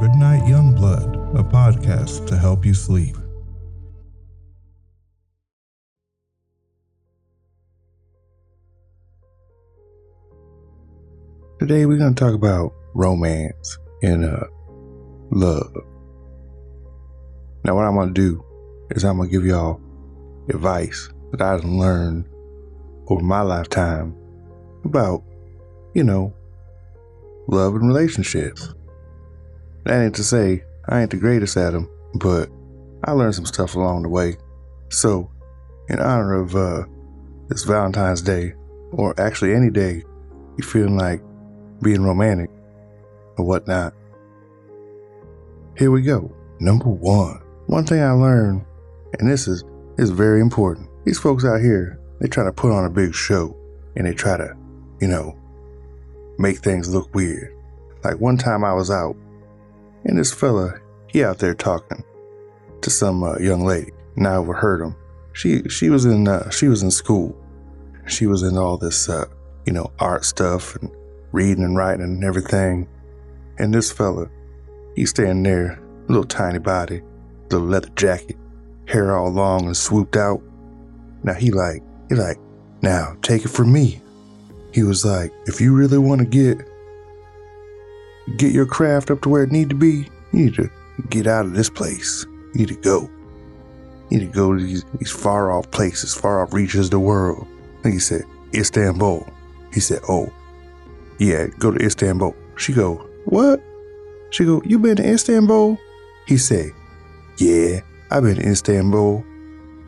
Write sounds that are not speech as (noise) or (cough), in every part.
Goodnight Youngblood, a podcast to help you sleep. Today we're going to talk about romance and uh, love. Now, what I'm going to do is I'm going to give y'all advice that I've learned over my lifetime about, you know, love and relationships. That ain't to say I ain't the greatest at them, but I learned some stuff along the way. So, in honor of uh, this Valentine's Day, or actually any day you feeling like being romantic or whatnot, here we go. Number one. One thing I learned, and this is is very important. These folks out here, they try to put on a big show and they try to, you know, make things look weird. Like one time I was out and this fella, he out there talking to some uh, young lady, and I overheard him. She she was in uh, she was in school. She was in all this uh, you know art stuff and reading and writing and everything. And this fella, he's standing there, little tiny body, little leather jacket, hair all long and swooped out. Now he like he like now take it from me. He was like, if you really want to get get your craft up to where it need to be, you need to get out of this place. You need to go. You need to go to these, these far off places, far off reaches of the world. And he said, Istanbul. He said, oh, yeah, go to Istanbul. She go, what? She go, you been to Istanbul? He said, yeah, I've been to Istanbul.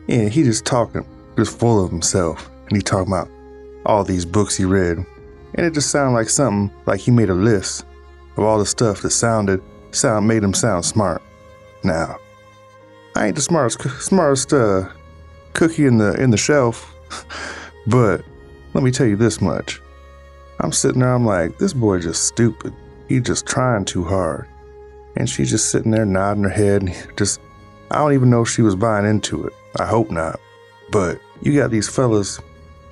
And he just talking, just full of himself. And he talking about all these books he read. And it just sounded like something like he made a list of all the stuff that sounded sound made him sound smart. Now, I ain't the smartest smartest uh, cookie in the in the shelf, (laughs) but let me tell you this much. I'm sitting there, I'm like, this boy just stupid. He just trying too hard. And she's just sitting there nodding her head and just I don't even know if she was buying into it. I hope not. But you got these fellas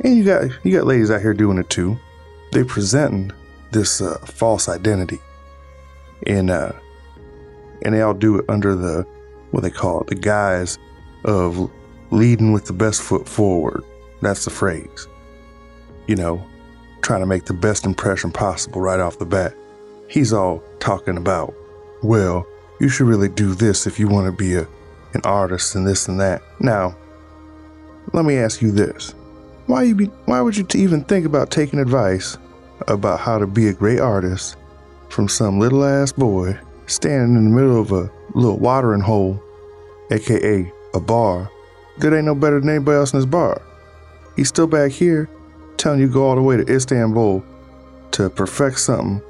and you got you got ladies out here doing it too. They presenting this uh, false identity and uh, and they all do it under the what they call it, the guise of leading with the best foot forward. That's the phrase. You know, trying to make the best impression possible right off the bat. He's all talking about, well, you should really do this if you want to be a, an artist and this and that. Now, let me ask you this. Why you be, why would you even think about taking advice about how to be a great artist from some little ass boy standing in the middle of a little watering hole, aka a bar, that ain't no better than anybody else in this bar. He's still back here telling you go all the way to Istanbul to perfect something.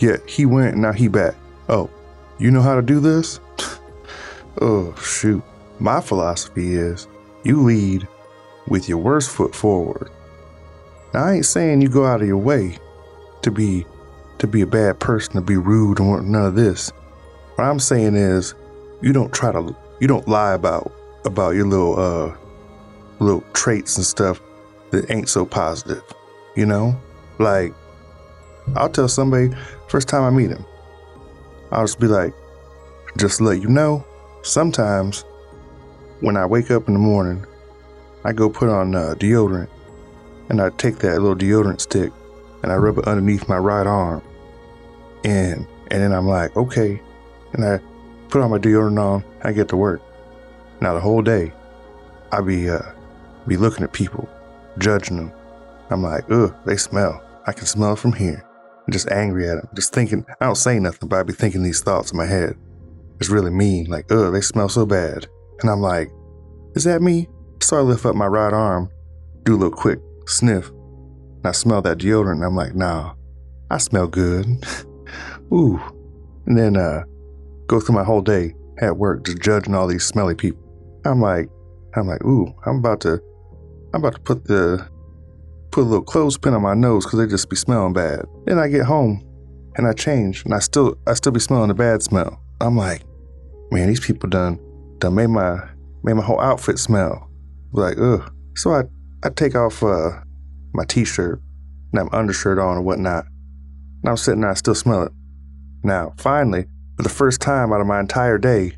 Yet he went now he back. Oh, you know how to do this? (laughs) oh, shoot. My philosophy is you lead with your worst foot forward. Now, I ain't saying you go out of your way to be to be a bad person, to be rude, want none of this. What I'm saying is, you don't try to, you don't lie about about your little uh little traits and stuff that ain't so positive. You know, like I'll tell somebody first time I meet him, I'll just be like, just let you know, sometimes when I wake up in the morning, I go put on uh, deodorant and I take that little deodorant stick and I rub it underneath my right arm and and then I'm like, okay. And I put on my deodorant on, I get to work. Now the whole day, I be uh be looking at people, judging them. I'm like, ugh, they smell. I can smell from here. I'm just angry at them, just thinking. I don't say nothing, but I be thinking these thoughts in my head. It's really mean. Like, ugh, they smell so bad. And I'm like, is that me? So I lift up my right arm, do a little quick sniff, and I smell that deodorant. I'm like, nah, I smell good. (laughs) Ooh. And then uh, go through my whole day at work just judging all these smelly people. I'm like, I'm like, ooh, I'm about to, I'm about to put the, put a little clothespin on my nose because they just be smelling bad. Then I get home and I change and I still, I still be smelling the bad smell. I'm like, man, these people done, done made my, made my whole outfit smell. Like, ugh. So I, I take off uh, my t-shirt and I have undershirt on and whatnot. And I'm sitting there, I still smell it. Now, finally, For the first time out of my entire day,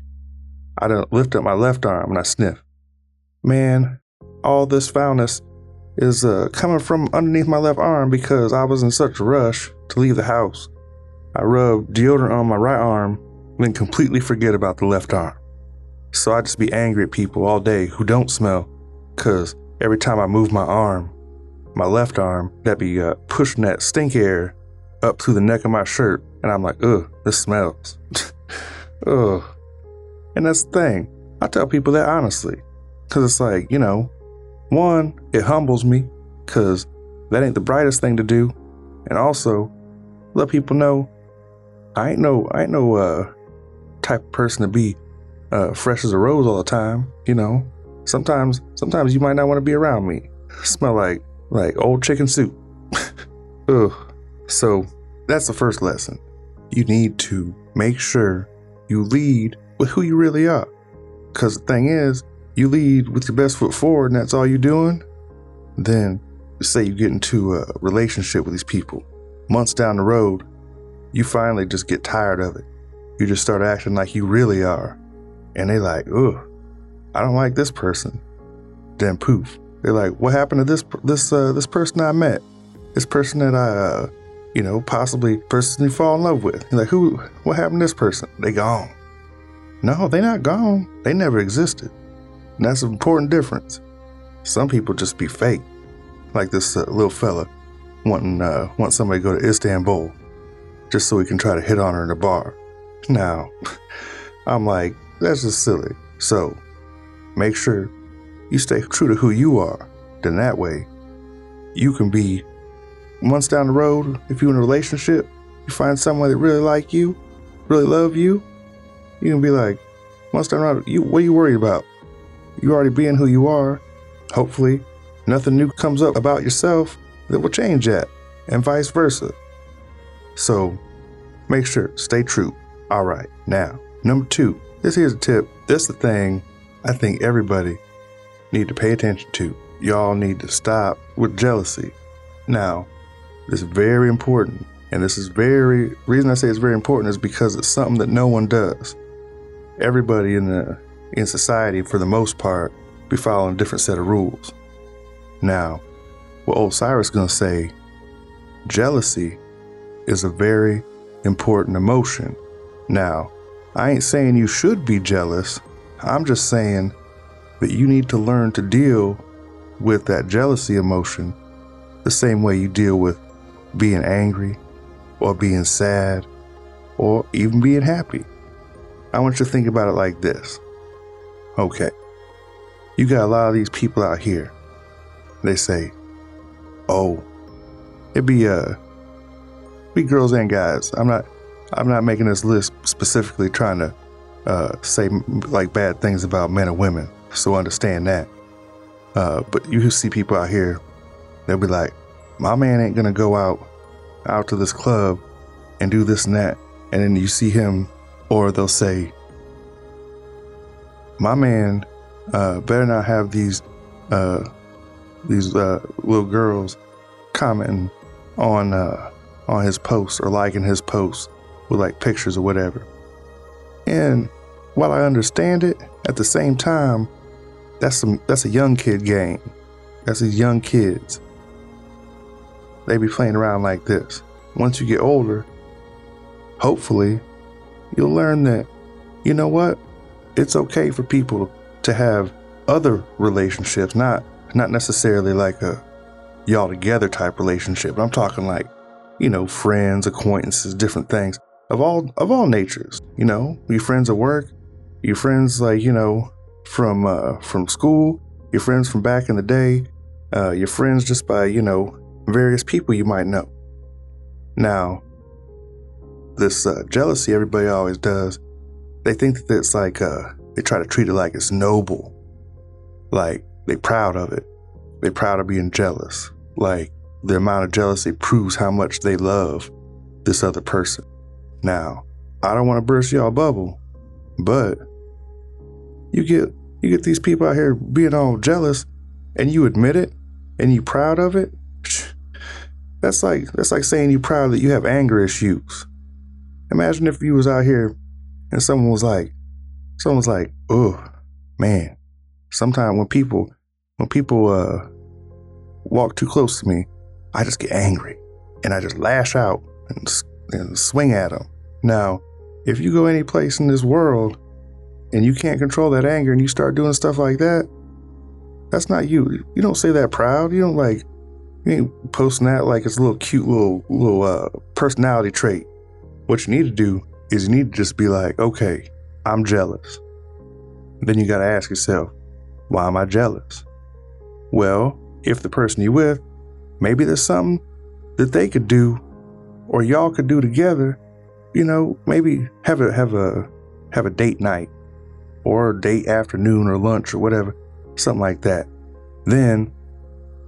I didn't lift up my left arm and I sniff. Man, all this foulness is uh, coming from underneath my left arm because I was in such a rush to leave the house. I rubbed deodorant on my right arm, and then completely forget about the left arm. So I just be angry at people all day who don't smell, cause every time I move my arm, my left arm, that be uh, pushing that stink air up through the neck of my shirt, and I'm like, ugh, this smells. (laughs) ugh. And that's the thing. I tell people that honestly, cause it's like, you know, one, it humbles me, cause that ain't the brightest thing to do, and also let people know I ain't no I ain't no uh type of person to be uh fresh as a rose all the time, you know. Sometimes sometimes you might not want to be around me. Smell like like old chicken soup. (laughs) Ugh. So that's the first lesson. You need to make sure you lead with who you really are. Cause the thing is, you lead with your best foot forward and that's all you're doing, then say you get into a relationship with these people. Months down the road, you finally just get tired of it. You just start acting like you really are. And they like, ugh, I don't like this person. Then poof, they're like, what happened to this this uh, this person I met? This person that I, uh, you know, possibly person you fall in love with. You're like, who? What happened to this person? They gone. No, they not gone. They never existed. And that's an important difference. Some people just be fake, like this uh, little fella wanting uh, want somebody to go to Istanbul just so he can try to hit on her in a bar. Now, (laughs) I'm like, that's just silly. So, make sure you stay true to who you are. Then that way, you can be months down the road, if you're in a relationship, you find someone that really like you, really love you, you can be like, months down the road, you, what are you worried about? You already being who you are. Hopefully, nothing new comes up about yourself that will change that, and vice versa. So make sure, stay true. All right, now, number two, this here's a tip. This is the thing I think everybody need to pay attention to. Y'all need to stop with jealousy. Now, is very important. And this is very reason I say it's very important is because it's something that no one does. Everybody in the in society, for the most part, be following a different set of rules. Now, what Cyrus gonna say, jealousy is a very important emotion. Now, I ain't saying you should be jealous. I'm just saying that you need to learn to deal with that jealousy emotion the same way you deal with being angry or being sad or even being happy. I want you to think about it like this. Okay, you got a lot of these people out here. They say, oh, it be uh be girls and guys. I'm not I'm not making this list specifically trying to uh, say like bad things about men and women. So understand that. Uh, but you see people out here, they'll be like, my man ain't gonna go out out to this club and do this and that. And then you see him, or they'll say, my man uh, better not have these uh, these uh, little girls commenting on uh, on his posts or liking his posts with like pictures or whatever. And while I understand it, at the same time, that's some that's a young kid game. That's these young kids. They be playing around like this. Once you get older, hopefully, you'll learn that, you know what? It's okay for people to have other relationships, not not necessarily like a y'all together type relationship. But I'm talking like you know, friends, acquaintances, different things of all of all natures. You know, your friends at work, your friends like you know from uh, from school, your friends from back in the day, uh, your friends just by you know various people you might know. Now, this uh, jealousy everybody always does. They think that it's like uh, they try to treat it like it's noble, like they're proud of it. They're proud of being jealous. Like the amount of jealousy proves how much they love this other person. Now, I don't want to burst y'all bubble, but you get you get these people out here being all jealous and you admit it and you proud of it. That's like that's like saying you're proud that you have anger issues. Imagine if you was out here and someone was like, someone was like, oh man. Sometimes when people when people uh walk too close to me, I just get angry and I just lash out and, and swing at them. Now, if you go any place in this world and you can't control that anger and you start doing stuff like that, that's not you. You don't say that proud. You don't like you ain't posting that like it's a little cute little little uh, personality trait. What you need to do is you need to just be like, okay, I'm jealous. Then you got to ask yourself, why am I jealous? Well, if the person you're with, maybe there's something that they could do or y'all could do together, you know, maybe have a have a have a date night or a date afternoon or lunch or whatever, something like that. Then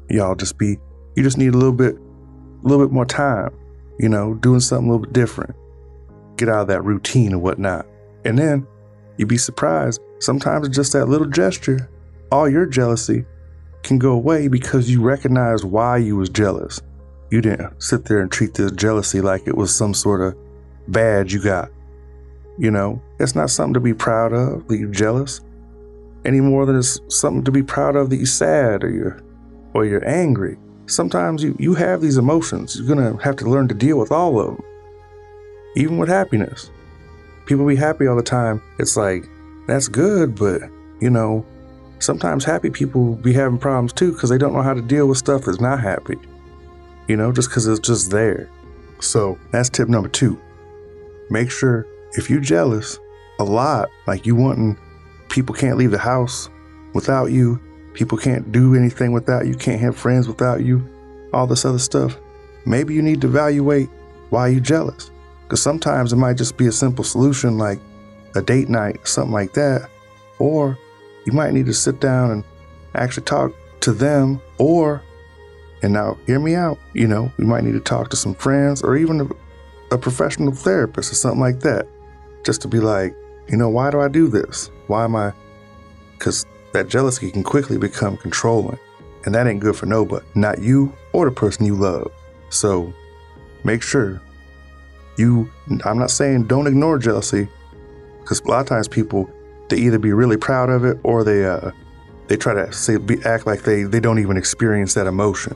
y'all just be you just need a little bit a little bit more time, you know, doing something a little bit different. Get out of that routine and whatnot. And then you'd be surprised. Sometimes just that little gesture, all your jealousy can go away because you recognize why you was jealous. You didn't sit there and treat this jealousy like it was some sort of badge you got. You know, it's not something to be proud of that you're jealous any more than it's something to be proud of that you're sad or you're or you're angry. Sometimes you, you have these emotions. You're gonna have to learn to deal with all of them. Even with happiness. People be happy all the time. It's like, that's good, but you know, sometimes happy people be having problems too because they don't know how to deal with stuff that's not happy. You know, just because it's just there. So that's tip number two. Make sure if you're jealous a lot, like you wanting people can't leave the house without you, people can't do anything without you, can't have friends without you, all this other stuff, maybe you need to evaluate why you're jealous. Because sometimes it might just be a simple solution like a date night, something like that. Or you might need to sit down and actually talk to them. Or, and now hear me out, you know, you might need to talk to some friends or even a, a professional therapist or something like that. Just to be like, you know, why do I do this? Why am I? Because that jealousy can quickly become controlling. And that ain't good for nobody, not you or the person you love. So make sure you, I'm not saying don't ignore jealousy, because a lot of times people, they either be really proud of it or they, uh, they try to say, be, act like they, they don't even experience that emotion.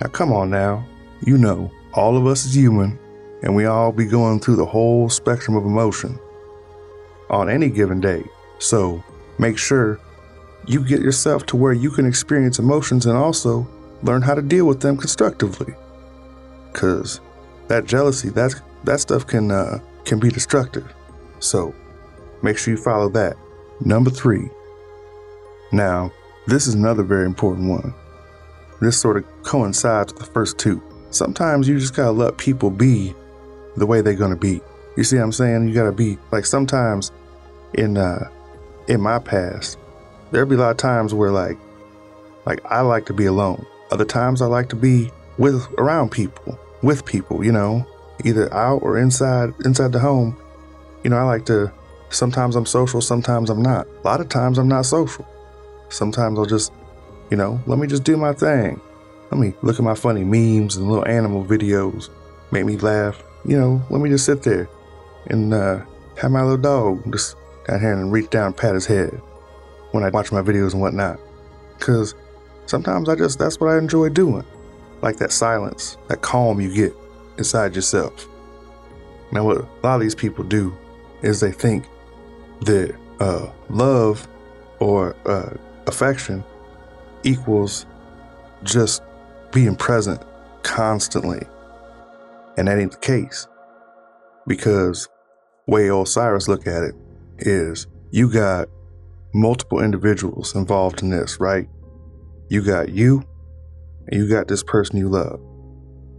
Now, come on now. You know, all of us is human, and we all be going through the whole spectrum of emotion on any given day. So make sure you get yourself to where you can experience emotions and also learn how to deal with them constructively. Cause that jealousy, that that stuff can uh, can be destructive. So make sure you follow that. Number three. Now, this is another very important one. This sort of coincides with the first two. Sometimes you just gotta let people be the way they're gonna be. You see what I'm saying? You gotta be like sometimes in uh in my past, there'd be a lot of times where like like I like to be alone. Other times I like to be with around people, with people, you know either out or inside inside the home. You know, I like to sometimes I'm social, sometimes I'm not. A lot of times I'm not social. Sometimes I'll just, you know, let me just do my thing. Let me look at my funny memes and little animal videos, make me laugh. You know, let me just sit there and uh, have my little dog just down here and reach down and pat his head when I watch my videos and whatnot. Cause sometimes I just that's what I enjoy doing. Like that silence, that calm you get inside yourself. Now, what a lot of these people do is they think that uh, love or uh, affection equals just being present constantly. And that ain't the case. Because way Cyrus look at it is you got multiple individuals involved in this, right? You got you and you got this person you love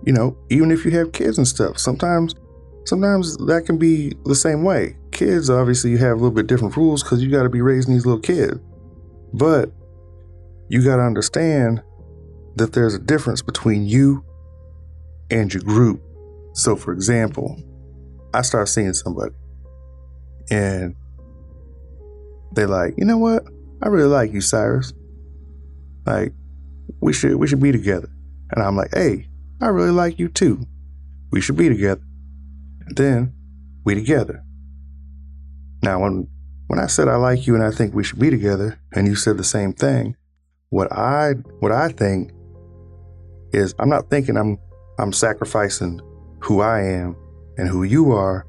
you know, even if you have kids and stuff, sometimes sometimes that can be the same way. Kids obviously you have a little bit different rules because you got to be raising these little kids. But you got to understand that there's a difference between you and your group. So, for example, I start seeing somebody and they like, you know what? I really like you, Cyrus. Like, we should we should be together. And I'm like, hey, I really like you too. We should be together. And then we together. Now, when when I said I like you and I think we should be together, and you said the same thing, what I what I think is I'm not thinking I'm I'm sacrificing who I am and who you are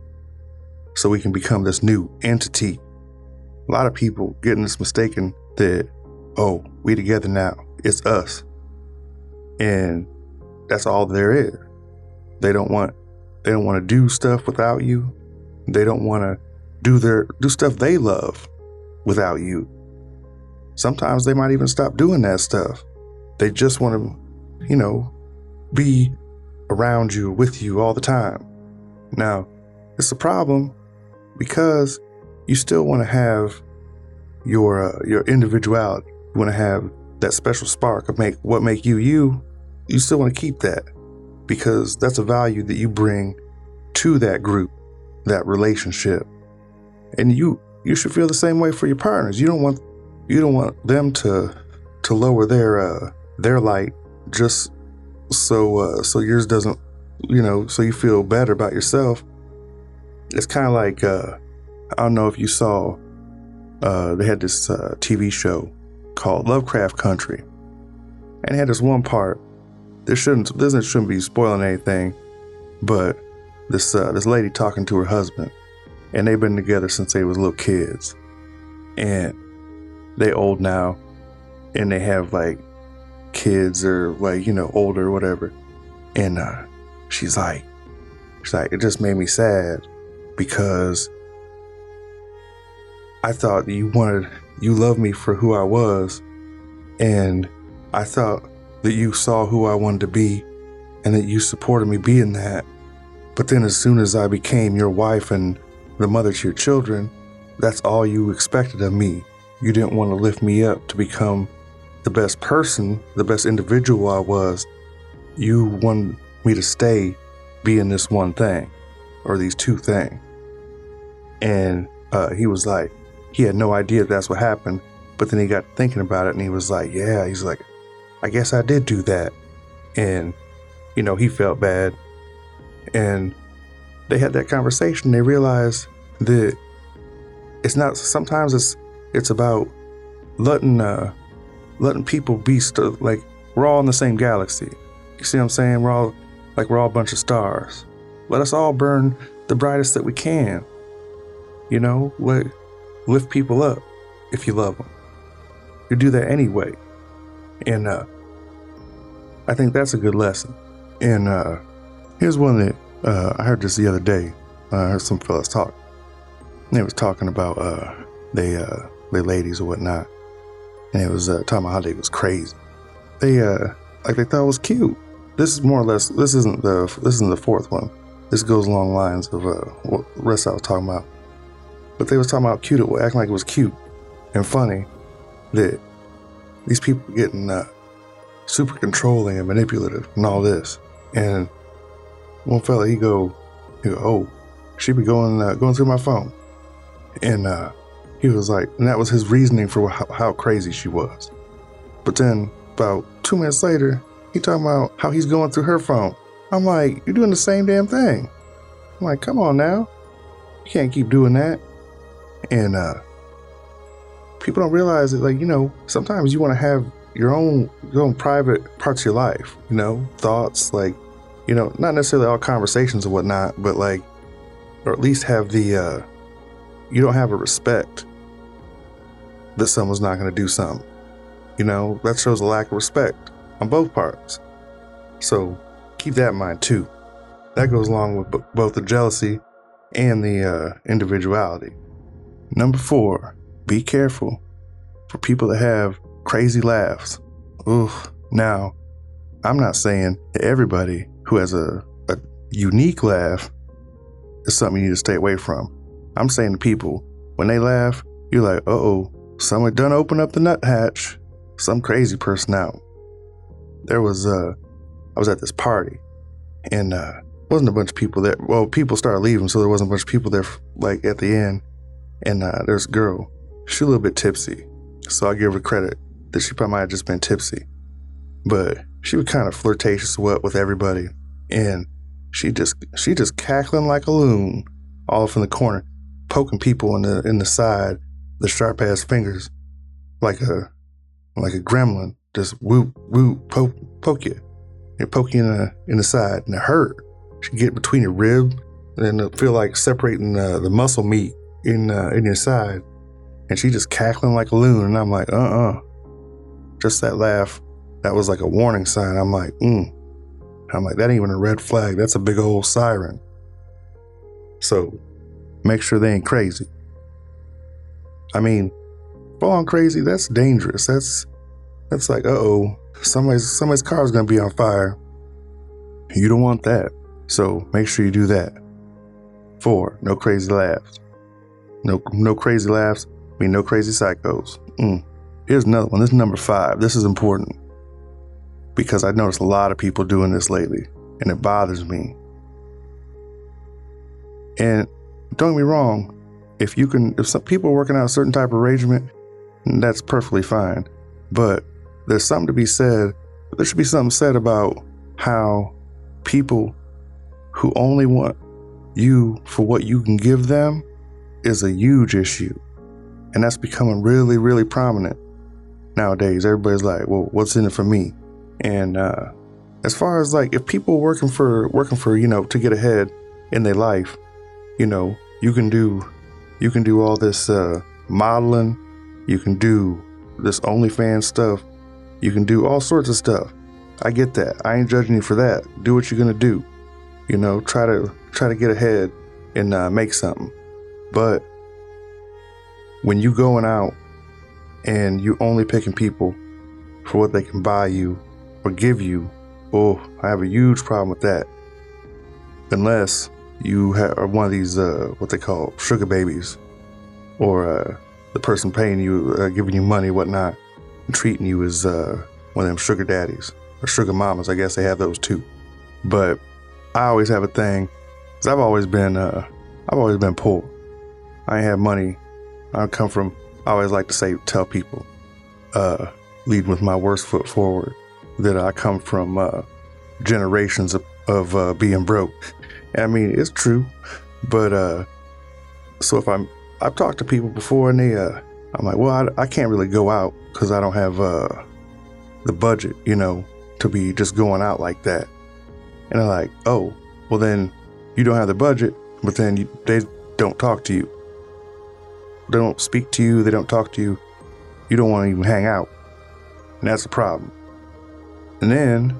so we can become this new entity. A lot of people getting this mistaken that, oh, we together now. It's us. And that's all there is. They don't want they don't want to do stuff without you. They don't want to do their do stuff they love without you. Sometimes they might even stop doing that stuff. They just want to, you know, be around you with you all the time. Now, it's a problem because you still want to have your uh, your individuality. You want to have that special spark of make what make you you. You still want to keep that because that's a value that you bring to that group, that relationship, and you you should feel the same way for your partners. You don't want you don't want them to to lower their uh, their light just so uh, so yours doesn't you know so you feel better about yourself it's kind of like uh, I don't know if you saw. Uh, they had this uh, TV show called Lovecraft Country, and it had this one part. This shouldn't this shouldn't be spoiling anything, but this uh, this lady talking to her husband, and they've been together since they was little kids, and they old now, and they have like kids or like you know older or whatever, and uh, she's like, she's like, it just made me sad because I thought you wanted, you loved me for who I was. And I thought that you saw who I wanted to be and that you supported me being that. But then as soon as I became your wife and the mother to your children, that's all you expected of me. You didn't want to lift me up to become the best person, the best individual I was. You wanted me to stay being this one thing or these two things. And uh, he was like, he had no idea that's what happened. But then he got thinking about it and he was like, yeah, he's like, I guess I did do that. And, you know, he felt bad. And they had that conversation. They realized that it's not, sometimes it's, it's about letting, uh, letting people be st- like, we're all in the same galaxy. You see what I'm saying? We're all, like, we're all a bunch of stars. Let us all burn the brightest that we can. You know, let, lift people up if you love them. You do that anyway. And uh, I think that's a good lesson. And uh, here's one that uh, I heard just the other day. I heard some fellas talk. they was talking about uh, they uh, they ladies or whatnot, and it was uh, talking about how they was crazy. They uh, like they thought it was cute. This is more or less. This isn't the this isn't the fourth one. This goes along lines of uh, what rest I was talking about. But they was talking about cute, it was, acting like it was cute and funny that these people getting uh, super controlling and manipulative and all this. And one fella, he go, he go, oh, she be going uh, going through my phone, and uh, he was like, and that was his reasoning for how, how crazy she was. But then about two minutes later, he talking about how he's going through her phone. I'm like, you're doing the same damn thing. I'm like, come on now, you can't keep doing that. And uh, people don't realize that, like, you know, sometimes you want to have your own your own private parts of your life, you know, thoughts, like, you know, not necessarily all conversations or whatnot, but like, or at least have the, uh, you don't have a respect that someone's not going to do something. You know, that shows a lack of respect on both parts. So keep that in mind too. That goes along with b- both the jealousy and the uh, individuality. Number four, be careful for people that have crazy laughs. Oof. Now, I'm not saying that everybody who has a, a unique laugh is something you need to stay away from. I'm saying to people, when they laugh, you're like, uh oh, someone done open up the nut hatch. Some crazy person out. There was, uh, I was at this party and, uh, wasn't a bunch of people there. Well, people started leaving, so there wasn't a bunch of people there, like at the end. And uh, there's a girl. She's a little bit tipsy. So I give her credit that she probably might have just been tipsy. But she was kind of flirtatious with everybody. And she just she just cackling like a loon all from the corner. poking people in the in the side, the sharp ass fingers, like a like a gremlin, just whoop whoop poke poke you, and poke you in the in the side, and it hurt. She get between your rib, and it feel like separating uh, the muscle meat in uh, in your side, and she just cackling like a loon, and I'm like, uh uh just that laugh, that was like a warning sign. I'm like, mm. I'm like, that ain't even a red flag. That's a big old siren. So make sure they ain't crazy. I mean, full on crazy, that's dangerous. That's that's like, uh oh, somebody's somebody's car is gonna be on fire. You don't want that. So make sure you do that. Four, no crazy laughs. No no crazy laughs, I mean no crazy psychos. Mm. Here's another one. This is number five. This is important because I noticed a lot of people doing this lately, and it bothers me. And don't get me wrong, if you can, if some people are working out a certain type of arrangement, that's perfectly fine. But there's something to be said. There should be something said about how people who only want you for what you can give them is a huge issue. And that's becoming really, really prominent nowadays. Everybody's like, well, what's in it for me? And uh, as far as like if people working for working for, you know, to get ahead in their life, you know, you can do you can do all this uh, modeling, you can do this OnlyFans stuff, you can do all sorts of stuff. I get that. I ain't judging you for that. Do what you're gonna do. You know, try to try to get ahead and uh, make something. But when you going out and you only picking people for what they can buy you or give you, oh, I have a huge problem with that. Unless you are one of these, uh, what they call sugar babies, or uh, the person paying you, uh, giving you money, whatnot, and treating you as uh, one of them sugar daddies or sugar mamas. I guess they have those too. But I always have a thing, cause I've always been, uh, I've always been poor. I have money. I come from. I always like to say, tell people, uh, lead with my worst foot forward that I come from uh, generations of, of uh, being broke. I mean, it's true, but uh, so if I'm, I've talked to people before, and they, uh, I'm like, well, I, I can't really go out because I don't have uh, the budget, you know, to be just going out like that. And they're like, oh, well then you don't have the budget, but then you, they don't talk to you. They don't speak to you. They don't talk to you. You don't want to even hang out, and that's a problem. And then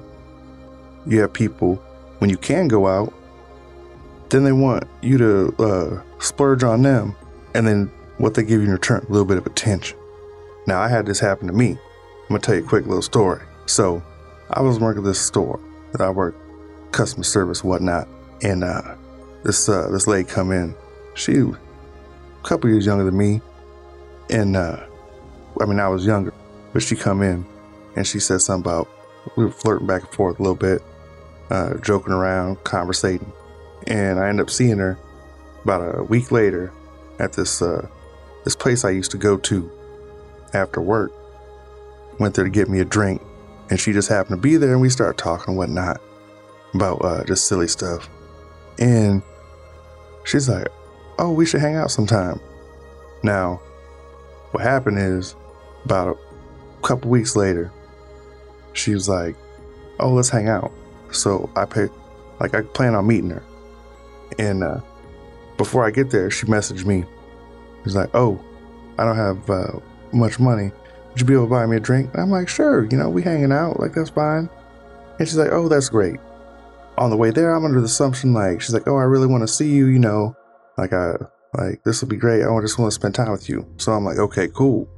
you have people, when you can go out, then they want you to uh, splurge on them. And then what they give you in return, a little bit of attention. Now, I had this happen to me. I'm going to tell you a quick little story. So, I was working at this store that I work customer service, whatnot. And uh, this uh, this lady come in. She couple years younger than me. And uh, I mean, I was younger, but she come in and she said something about we were flirting back and forth a little bit, uh, joking around, conversating, and I ended up seeing her about a week later at this uh, this place I used to go to after work. Went there to get me a drink, and she just happened to be there, and we started talking and whatnot about uh, just silly stuff. And she's like, "Oh, we should hang out sometime." Now, what happened is about a couple weeks later, she was like, "Oh, let's hang out." So I pay, like I plan on meeting her, and uh, before I get there, she messaged me. She's like, "Oh, I don't have uh, much money. Would you be able to buy me a drink?" And I'm like, "Sure, you know, we hanging out, like that's fine." And she's like, "Oh, that's great." On the way there, I'm under the assumption like she's like, "Oh, I really want to see you," you know, like I like this will be great. I just want to spend time with you. So I'm like, "Okay, cool."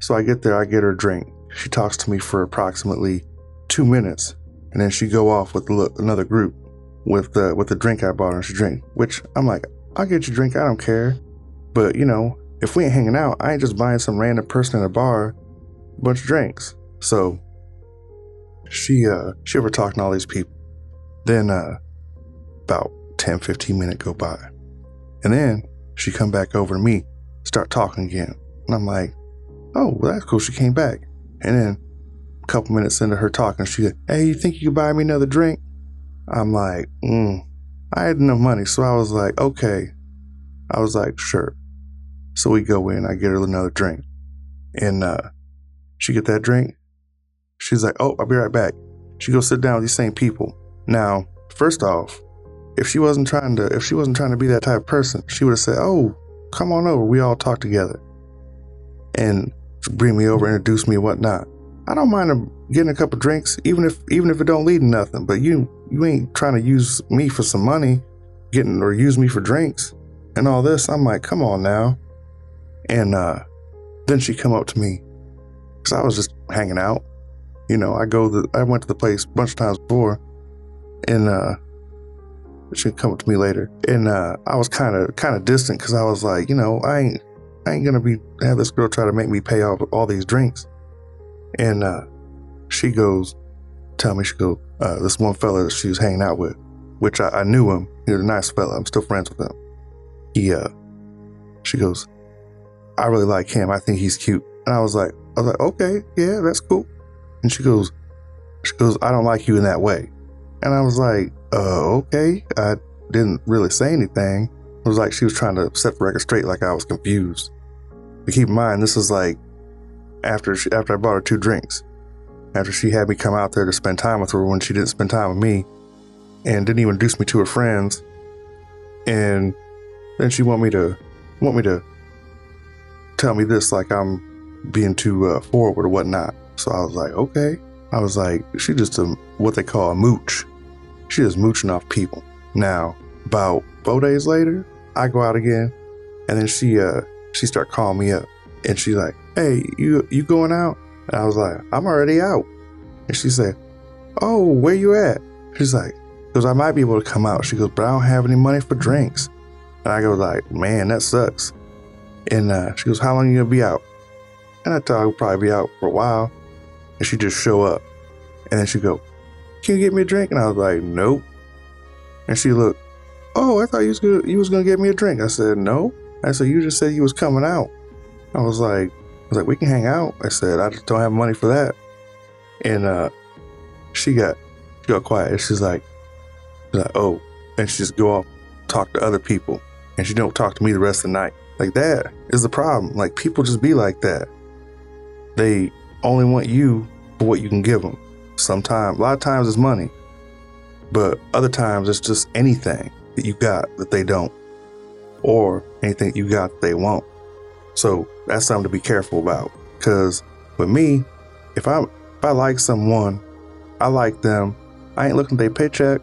So I get there, I get her a drink. She talks to me for approximately two minutes, and then she go off with another group with the with the drink I bought her. She drink, which I'm like, I'll get you a drink. I don't care. But you know, if we ain't hanging out, I ain't just buying some random person in a bar a bunch of drinks. So she uh she over talking to all these people. Then uh about 10, 15 minutes go by. And then she come back over to me, start talking again. And I'm like, oh, well, that's cool. She came back. And then a couple minutes into her talking, she said, Hey, you think you could buy me another drink? I'm like, mm. I had enough money, so I was like, okay. I was like, sure. So we go in, I get her another drink. And uh, she get that drink. She's like, oh, I'll be right back. She goes sit down with these same people. Now, first off, if she wasn't trying to if she wasn't trying to be that type of person, she would have said, Oh, come on over, we all talk together. And bring me over, introduce me and whatnot. I don't mind getting a couple drinks, even if even if it don't lead to nothing. But you you ain't trying to use me for some money, getting or use me for drinks and all this. I'm like, come on now. And uh, then she come up to me because I was just hanging out. You know, I go the I went to the place a bunch of times before, and uh, she come up to me later, and uh, I was kind of kind of distant because I was like, you know, I ain't I ain't gonna be have this girl try to make me pay off all these drinks. And uh, she goes, tell me she go, uh, this one fella that she was hanging out with, which I, I knew him. He was a nice fella. I'm still friends with him. He uh, she goes, I really like him. I think he's cute. And I was like, I was like, okay, yeah, that's cool. And she goes, she goes, I don't like you in that way. And I was like, uh, okay. I didn't really say anything. It was like she was trying to set the record straight, like I was confused. But keep in mind, this is like after she, after I bought her two drinks, after she had me come out there to spend time with her when she didn't spend time with me, and didn't even introduce me to her friends, and then she want me to want me to tell me this like I'm being too uh, forward or whatnot. So I was like, okay. I was like, she just a what they call a mooch. She is mooching off people. Now, about four days later, I go out again, and then she uh she start calling me up, and she's like, "Hey, you you going out?" And I was like, "I'm already out." And she said, "Oh, where you at?" She's like, "Cause I might be able to come out." She goes, "But I don't have any money for drinks." And I go like, "Man, that sucks." And uh, she goes, "How long you gonna be out?" And I thought I would probably be out for a while. And she just show up, and then she go, can you get me a drink? And I was like, nope. And she looked, oh, I thought you was gonna you was gonna get me a drink. I said, no. I said, you just said you was coming out. I was like, I was like, we can hang out. I said, I just don't have money for that. And uh, she got she got quiet. And She's like, she's like, oh, and she just go off talk to other people, and she don't talk to me the rest of the night. Like that is the problem. Like people just be like that. They only want you for what you can give them. Sometimes, a lot of times it's money, but other times it's just anything that you got that they don't, or anything you got that they won't. So that's something to be careful about. Because with me, if I if I like someone, I like them. I ain't looking at their paycheck.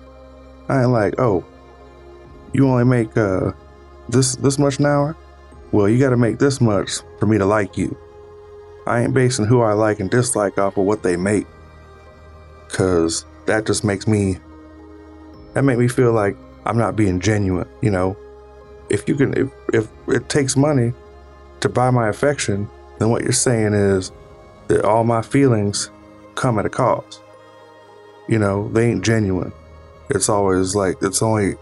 I ain't like, oh, you only make uh this this much an hour. Well, you got to make this much for me to like you. I ain't basing who I like and dislike off of what they make because that just makes me that make me feel like I'm not being genuine. You know, if you can, if, if it takes money to buy my affection, then what you're saying is that all my feelings come at a cost. You know, they ain't genuine. It's always like it's only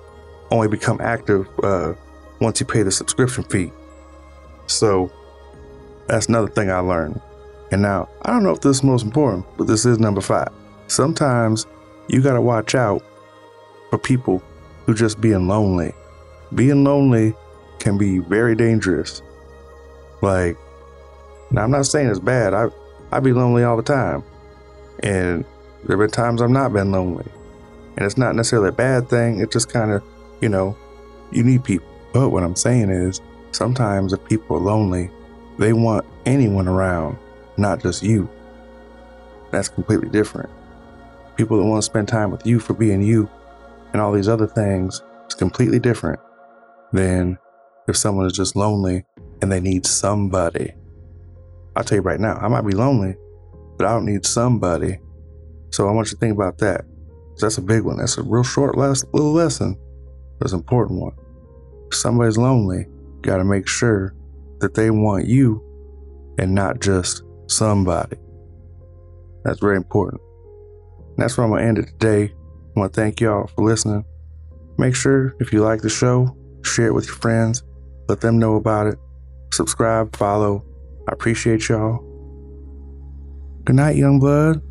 only become active uh, once you pay the subscription fee. So that's another thing I learned. And now I don't know if this is most important, but this is number five sometimes you got to watch out for people who just being lonely. Being lonely can be very dangerous. Like, now I'm not saying it's bad. I I be lonely all the time, and there have been times I've not been lonely, and it's not necessarily a bad thing. It's just kind of, you know, you need people. But what I'm saying is, sometimes if people are lonely, they want anyone around, not just you. That's completely different people that want to spend time with you for being you and all these other things is completely different than if someone is just lonely and they need somebody. I'll tell you right now, I might be lonely, but I don't need somebody. So I want you to think about that. That's a big one. That's a real short last little lesson, but it's an important one. If somebody's lonely, got to make sure that they want you and not just somebody. That's very important. That's where I'm going to end it today. I want to thank y'all for listening. Make sure if you like the show, share it with your friends, let them know about it. Subscribe, follow. I appreciate y'all. Good night, young blood.